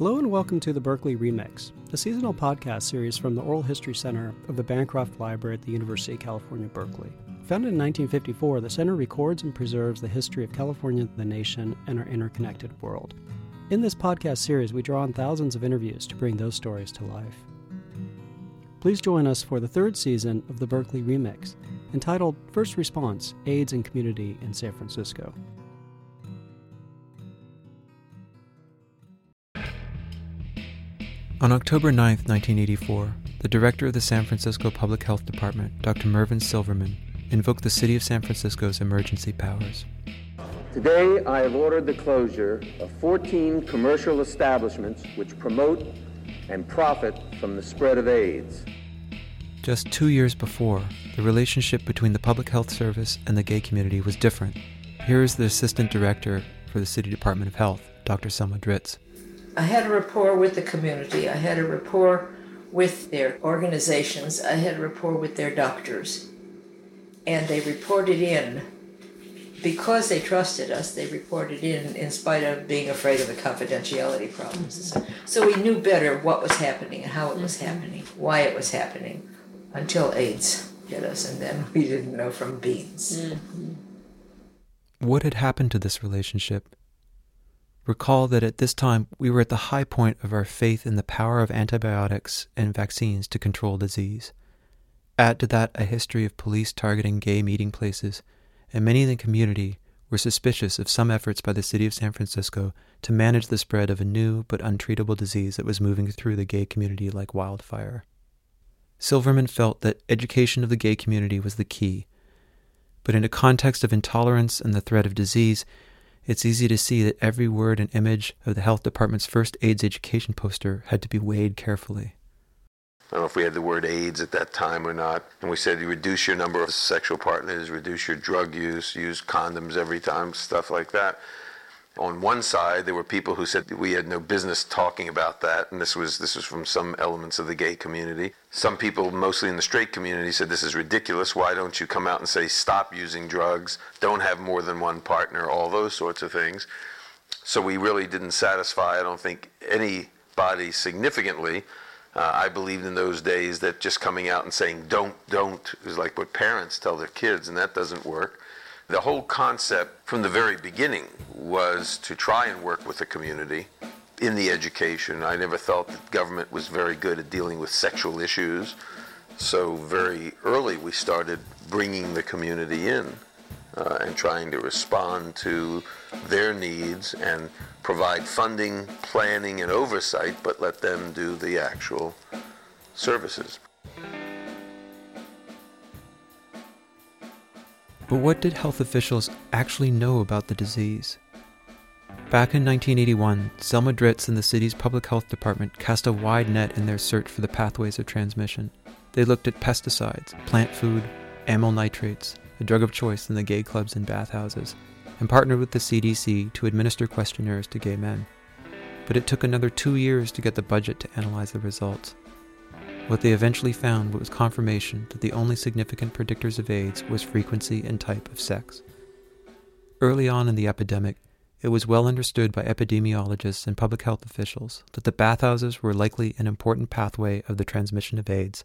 Hello and welcome to the Berkeley Remix, a seasonal podcast series from the Oral History Center of the Bancroft Library at the University of California, Berkeley. Founded in 1954, the center records and preserves the history of California, the nation, and our interconnected world. In this podcast series, we draw on thousands of interviews to bring those stories to life. Please join us for the third season of the Berkeley Remix, entitled First Response AIDS and Community in San Francisco. On October 9, 1984, the director of the San Francisco Public Health Department, Dr. Mervyn Silverman, invoked the City of San Francisco's emergency powers. Today, I have ordered the closure of 14 commercial establishments which promote and profit from the spread of AIDS. Just two years before, the relationship between the Public Health Service and the gay community was different. Here is the Assistant Director for the City Department of Health, Dr. Selma Dritz. I had a rapport with the community. I had a rapport with their organizations. I had a rapport with their doctors. And they reported in. Because they trusted us, they reported in in spite of being afraid of the confidentiality problems. So we knew better what was happening and how it was happening, why it was happening, until AIDS hit us, and then we didn't know from beans. Mm-hmm. What had happened to this relationship? Recall that at this time we were at the high point of our faith in the power of antibiotics and vaccines to control disease. Add to that a history of police targeting gay meeting places, and many in the community were suspicious of some efforts by the city of San Francisco to manage the spread of a new but untreatable disease that was moving through the gay community like wildfire. Silverman felt that education of the gay community was the key, but in a context of intolerance and the threat of disease, it's easy to see that every word and image of the health department's first AIDS education poster had to be weighed carefully. I don't know if we had the word AIDS at that time or not. And we said you reduce your number of sexual partners, reduce your drug use, use condoms every time, stuff like that. On one side, there were people who said we had no business talking about that, and this was this was from some elements of the gay community. Some people, mostly in the straight community, said this is ridiculous. Why don't you come out and say stop using drugs, don't have more than one partner, all those sorts of things. So we really didn't satisfy. I don't think anybody significantly. Uh, I believed in those days that just coming out and saying don't, don't is like what parents tell their kids, and that doesn't work. The whole concept from the very beginning was to try and work with the community in the education. I never thought that government was very good at dealing with sexual issues. So very early we started bringing the community in uh, and trying to respond to their needs and provide funding, planning, and oversight, but let them do the actual services. But what did health officials actually know about the disease? Back in 1981, Selma Dritz and the city's public health department cast a wide net in their search for the pathways of transmission. They looked at pesticides, plant food, amyl nitrates, a drug of choice in the gay clubs and bathhouses, and partnered with the CDC to administer questionnaires to gay men. But it took another two years to get the budget to analyze the results. What they eventually found was confirmation that the only significant predictors of AIDS was frequency and type of sex. Early on in the epidemic, it was well understood by epidemiologists and public health officials that the bathhouses were likely an important pathway of the transmission of AIDS.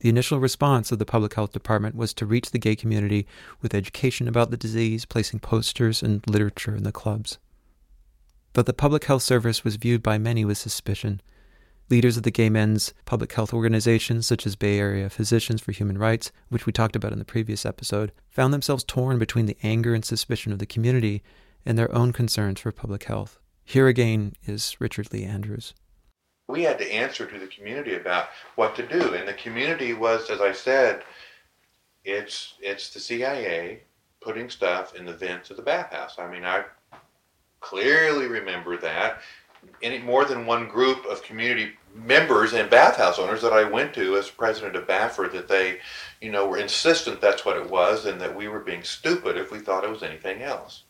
The initial response of the public health department was to reach the gay community with education about the disease, placing posters and literature in the clubs. But the public health service was viewed by many with suspicion Leaders of the gay men's public health organizations, such as Bay Area Physicians for Human Rights, which we talked about in the previous episode, found themselves torn between the anger and suspicion of the community and their own concerns for public health. Here again is Richard Lee Andrews. We had to answer to the community about what to do, and the community was, as I said, it's it's the CIA putting stuff in the vents of the bathhouse. I mean, I clearly remember that any more than one group of community members and bathhouse owners that I went to as president of BAPHR that they, you know, were insistent that's what it was and that we were being stupid if we thought it was anything else.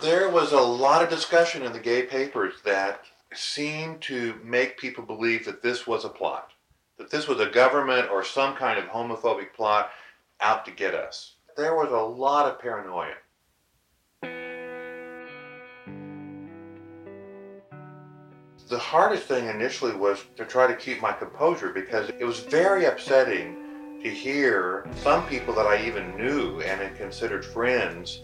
There was a lot of discussion in the gay papers that seemed to make people believe that this was a plot, that this was a government or some kind of homophobic plot out to get us. There was a lot of paranoia. The hardest thing initially was to try to keep my composure because it was very upsetting to hear some people that I even knew and had considered friends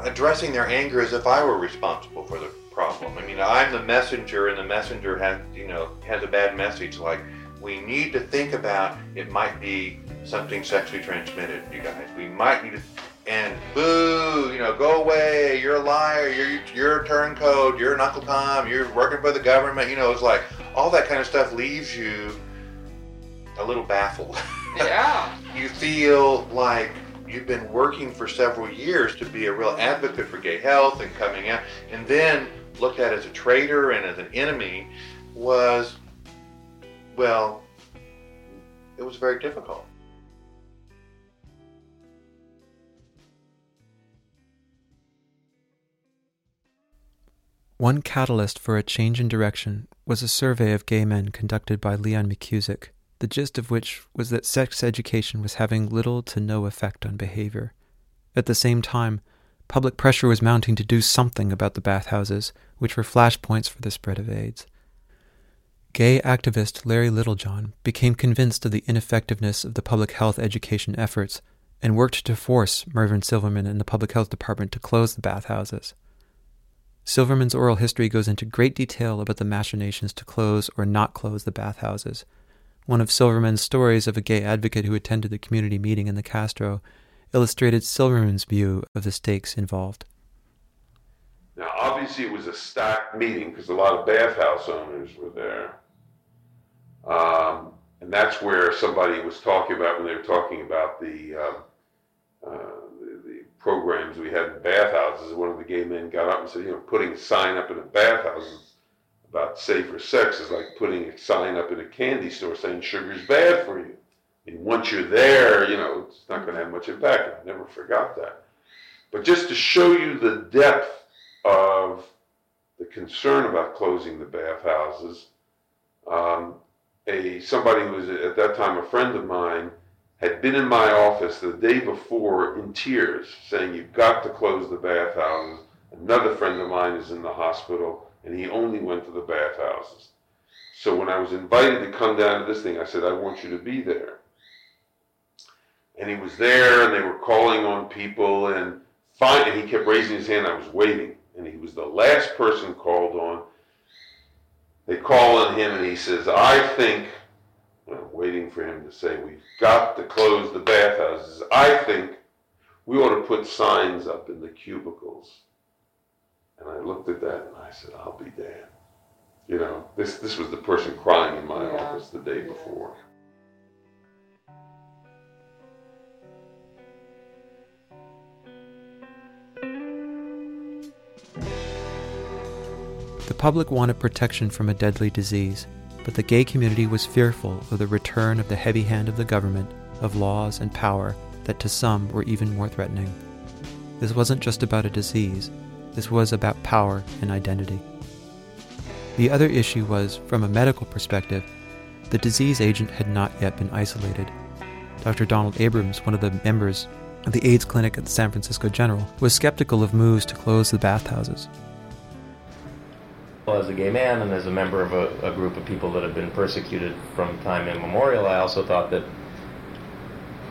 addressing their anger as if I were responsible for the problem. I mean, I'm the messenger, and the messenger has, you know, has a bad message. Like, we need to think about it might be something sexually transmitted, you guys. We might need to, and boo, you know, go away. You're a liar. You're you're a turncoat. You're an Uncle Tom. You're working for the government. You know, it's like all that kind of stuff leaves you a little baffled. Yeah. you feel like you've been working for several years to be a real advocate for gay health and coming out, and then looked at as a traitor and as an enemy was, well, it was very difficult. One catalyst for a change in direction was a survey of gay men conducted by Leon McKusick, the gist of which was that sex education was having little to no effect on behavior. At the same time, public pressure was mounting to do something about the bathhouses, which were flashpoints for the spread of AIDS. Gay activist Larry Littlejohn became convinced of the ineffectiveness of the public health education efforts and worked to force Mervyn Silverman and the public health department to close the bathhouses. Silverman's oral history goes into great detail about the machinations to close or not close the bathhouses. One of Silverman's stories of a gay advocate who attended the community meeting in the Castro illustrated Silverman's view of the stakes involved. Now, obviously, it was a stacked meeting because a lot of bathhouse owners were there. Um, and that's where somebody was talking about when they were talking about the, uh, uh, programs we had in bathhouses. One of the gay men got up and said, you know, putting a sign up in a bathhouse about safer sex is like putting a sign up in a candy store saying sugar's bad for you. And once you're there, you know, it's not going to have much impact. I never forgot that. But just to show you the depth of the concern about closing the bathhouses, um, a somebody who was at that time a friend of mine had been in my office the day before in tears, saying you've got to close the bathhouses. Another friend of mine is in the hospital, and he only went to the bathhouses. So when I was invited to come down to this thing, I said, I want you to be there. And he was there, and they were calling on people, and finally he kept raising his hand. I was waiting, and he was the last person called on. They call on him, and he says, I think, waiting for him to say, we've got to close the bathhouses. I think we ought to put signs up in the cubicles. And I looked at that and I said, I'll be damned. You know, this, this was the person crying in my yeah. office the day before. The public wanted protection from a deadly disease, but the gay community was fearful of the return of the heavy hand of the government, of laws and power that to some were even more threatening. This wasn't just about a disease, this was about power and identity. The other issue was, from a medical perspective, the disease agent had not yet been isolated. Dr. Donald Abrams, one of the members of the AIDS clinic at the San Francisco General, was skeptical of moves to close the bathhouses. As a gay man and as a member of a, a group of people that have been persecuted from time immemorial, I also thought that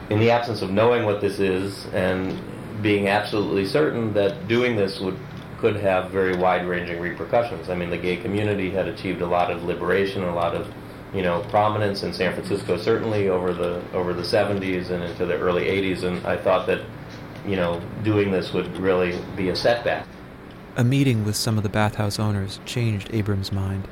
in the absence of knowing what this is and being absolutely certain that doing this would could have very wide-ranging repercussions. I mean, the gay community had achieved a lot of liberation, a lot of you know prominence in San Francisco, certainly over the over the 70s and into the early 80s, and I thought that you know doing this would really be a setback. A meeting with some of the bathhouse owners changed Abrams' mind.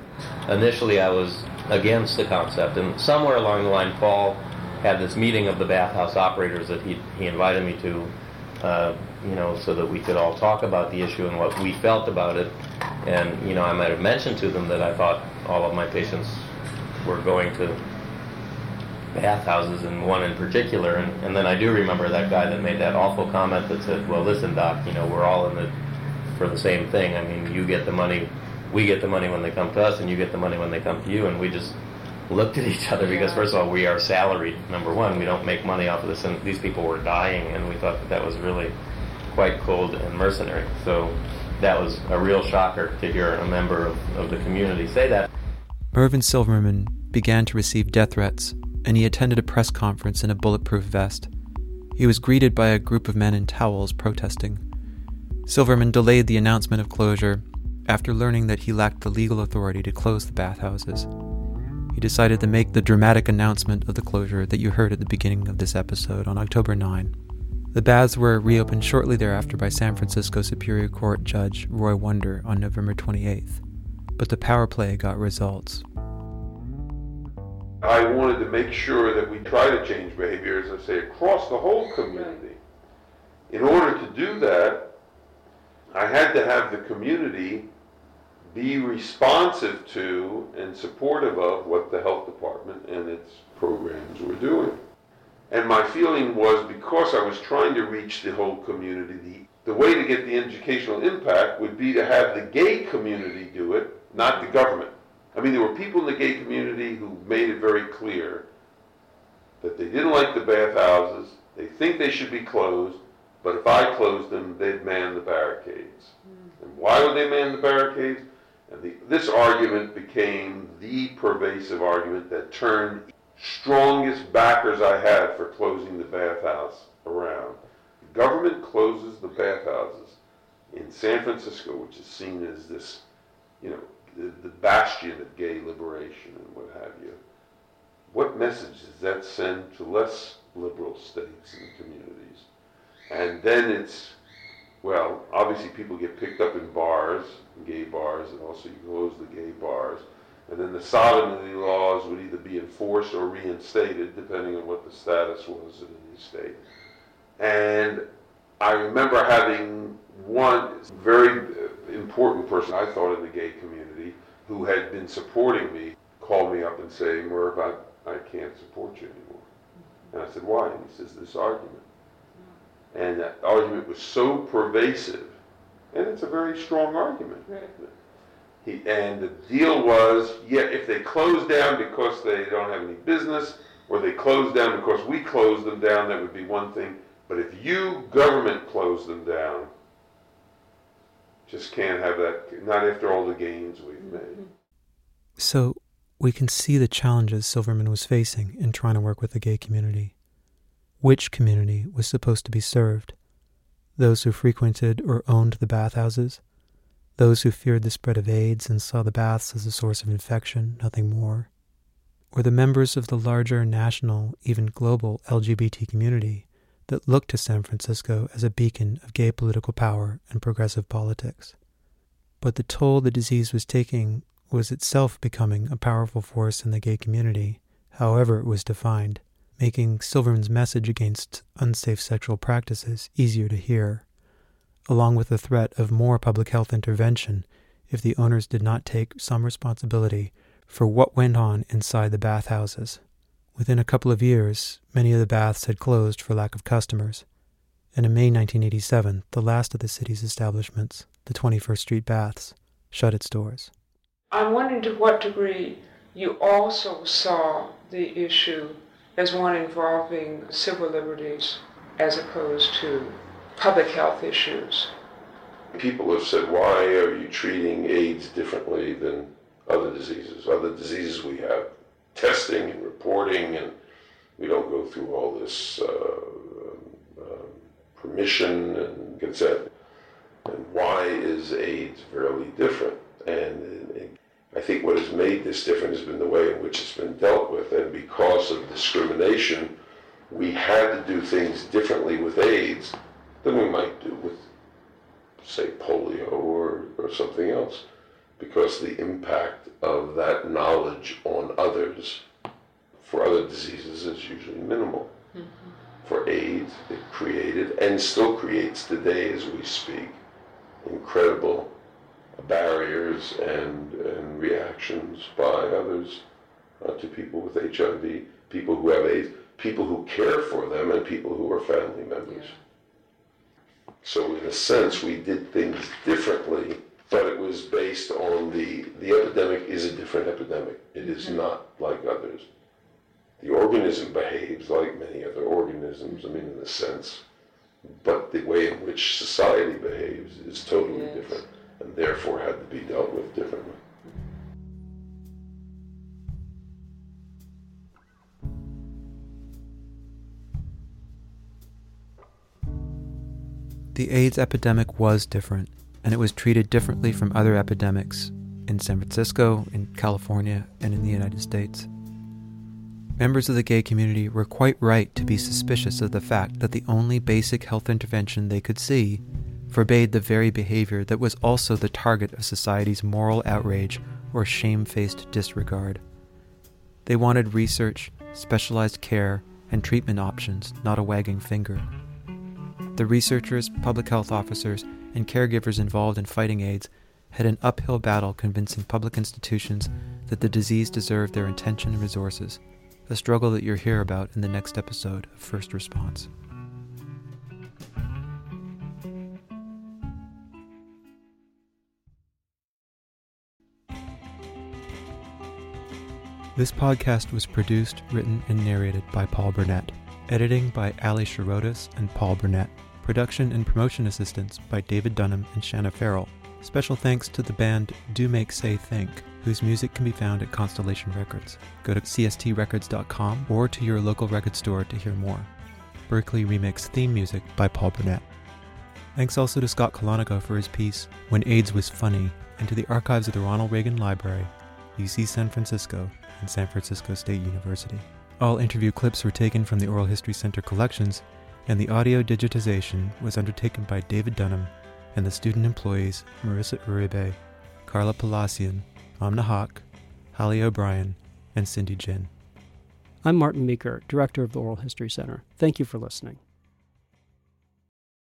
Initially, I was against the concept, and somewhere along the line, Paul had this meeting of the bathhouse operators that he, he invited me to, uh, you know, so that we could all talk about the issue and what we felt about it. And, you know, I might have mentioned to them that I thought all of my patients were going to bathhouses and one in particular. And, and then I do remember that guy that made that awful comment that said, well, listen, doc, you know, we're all in the for the same thing. I mean, you get the money, we get the money when they come to us, and you get the money when they come to you, and we just looked at each other because first of all, we are salaried. Number one, we don't make money off of this, and these people were dying, and we thought that that was really quite cold and mercenary. So that was a real shocker to hear a member of, of the community say that. Mervyn Silverman began to receive death threats, and he attended a press conference in a bulletproof vest. He was greeted by a group of men in towels protesting. Silverman delayed the announcement of closure after learning that he lacked the legal authority to close the bathhouses. He decided to make the dramatic announcement of the closure that you heard at the beginning of this episode on October 9. The baths were reopened shortly thereafter by San Francisco Superior Court Judge Roy Wonder on November 28th, but the power play got results. I wanted to make sure that we try to change behavior, as I say, across the whole community. In order to do that, I had to have the community be responsive to and supportive of what the health department and its programs were doing. And my feeling was because I was trying to reach the whole community, the, the way to get the educational impact would be to have the gay community do it, not the government. I mean, there were people in the gay community who made it very clear that they didn't like the bathhouses, they think they should be closed, but if I closed them, they'd man the barricades. Hmm. And why would they man the barricades? And the, this argument became the pervasive argument that turned strongest backers I had for closing the bathhouse around. The government closes the bathhouses in San Francisco, which is seen as this, you know, the, the bastion of gay liberation and what have you. What message does that send to less liberal states and communities? And then it's, well, obviously people get picked up in bars, gay bars, and also you close the gay bars. And then the sodomy laws would either be enforced or reinstated, depending on what the status was in the state. And I remember having one very important person, I thought, in the gay community, who had been supporting me, call me up and say, Merv, I, I can't support you anymore. And I said, why? And he says, this argument. And that argument was so pervasive, and it's a very strong argument. Right. He, and the deal was, yeah, if they close down because they don't have any business, or they close down because we close them down, that would be one thing. But if you, government, close them down, just can't have that, not after all the gains we've made. Mm-hmm. So we can see the challenges Silverman was facing in trying to work with the gay community. Which community was supposed to be served? Those who frequented or owned the bathhouses? Those who feared the spread of AIDS and saw the baths as a source of infection, nothing more? Or the members of the larger national, even global LGBT community that looked to San Francisco as a beacon of gay political power and progressive politics? But the toll the disease was taking was itself becoming a powerful force in the gay community, however it was defined, making Silverman's message against unsafe sexual practices easier to hear along with the threat of more public health intervention if the owners did not take some responsibility for what went on inside the bathhouses. Within a couple of years, many of the baths had closed for lack of customers, and in May 1987, the last of the city's establishments, the 21st Street Baths, shut its doors. I'm wondering to what degree you also saw the issue as one involving civil liberties as opposed to public health issues. People have said, why are you treating AIDS differently than other diseases? Other diseases we have testing and reporting, and we don't go through all this uh, uh, permission and consent. And why is AIDS fairly different? And I think what has made this different has been the way in which it's been dealt with. And because of discrimination, we had to do things differently with AIDS than we might do with, say, polio or, or something else, because the impact of that knowledge on others for other diseases is usually minimal. Mm-hmm. For AIDS, it created and still creates today as we speak incredible barriers and, and reactions by others uh, to people with HIV, people who have AIDS, people who care for them, and people who are family members. Yeah. So in a sense, we did things differently, but it was based on the, the epidemic is a different epidemic. It is mm-hmm. not like others. The organism behaves like many other organisms, I mean, in a sense, but the way in which society behaves is totally yes. different. And therefore had to be dealt with differently. The AIDS epidemic was different, and it was treated differently from other epidemics in San Francisco, in California, and in the United States. Members of the gay community were quite right to be suspicious of the fact that the only basic health intervention they could see forbade the very behavior that was also the target of society's moral outrage or shamefaced disregard. They wanted research, specialized care, and treatment options, not a wagging finger. The researchers, public health officers, and caregivers involved in fighting AIDS had an uphill battle convincing public institutions that the disease deserved their attention and resources, a struggle that you'll hear about in the next episode of First Response. This podcast was produced, written, and narrated by Paul Burnett. Editing by Ali Sharotis and Paul Burnett. Production and promotion assistance by David Dunham and Shanna Farrell. Special thanks to the band Do Make Say Think, whose music can be found at Constellation Records. Go to cstrecords.com or to your local record store to hear more. Berkeley Remix theme music by Paul Burnett. Thanks also to Scott Calonico for his piece, When AIDS Was Funny, and to the archives of the Ronald Reagan Library, UC San Francisco, and San Francisco State University. All interview clips were taken from the Oral History Center collections, and the audio digitization was undertaken by David Dunham and the student employees Marissa Uribe, Carla Palacian, Amna Hawk, Holly O'Brien, and Cindy Jin. I'm Martin Meeker, Director of the Oral History Center. Thank you for listening.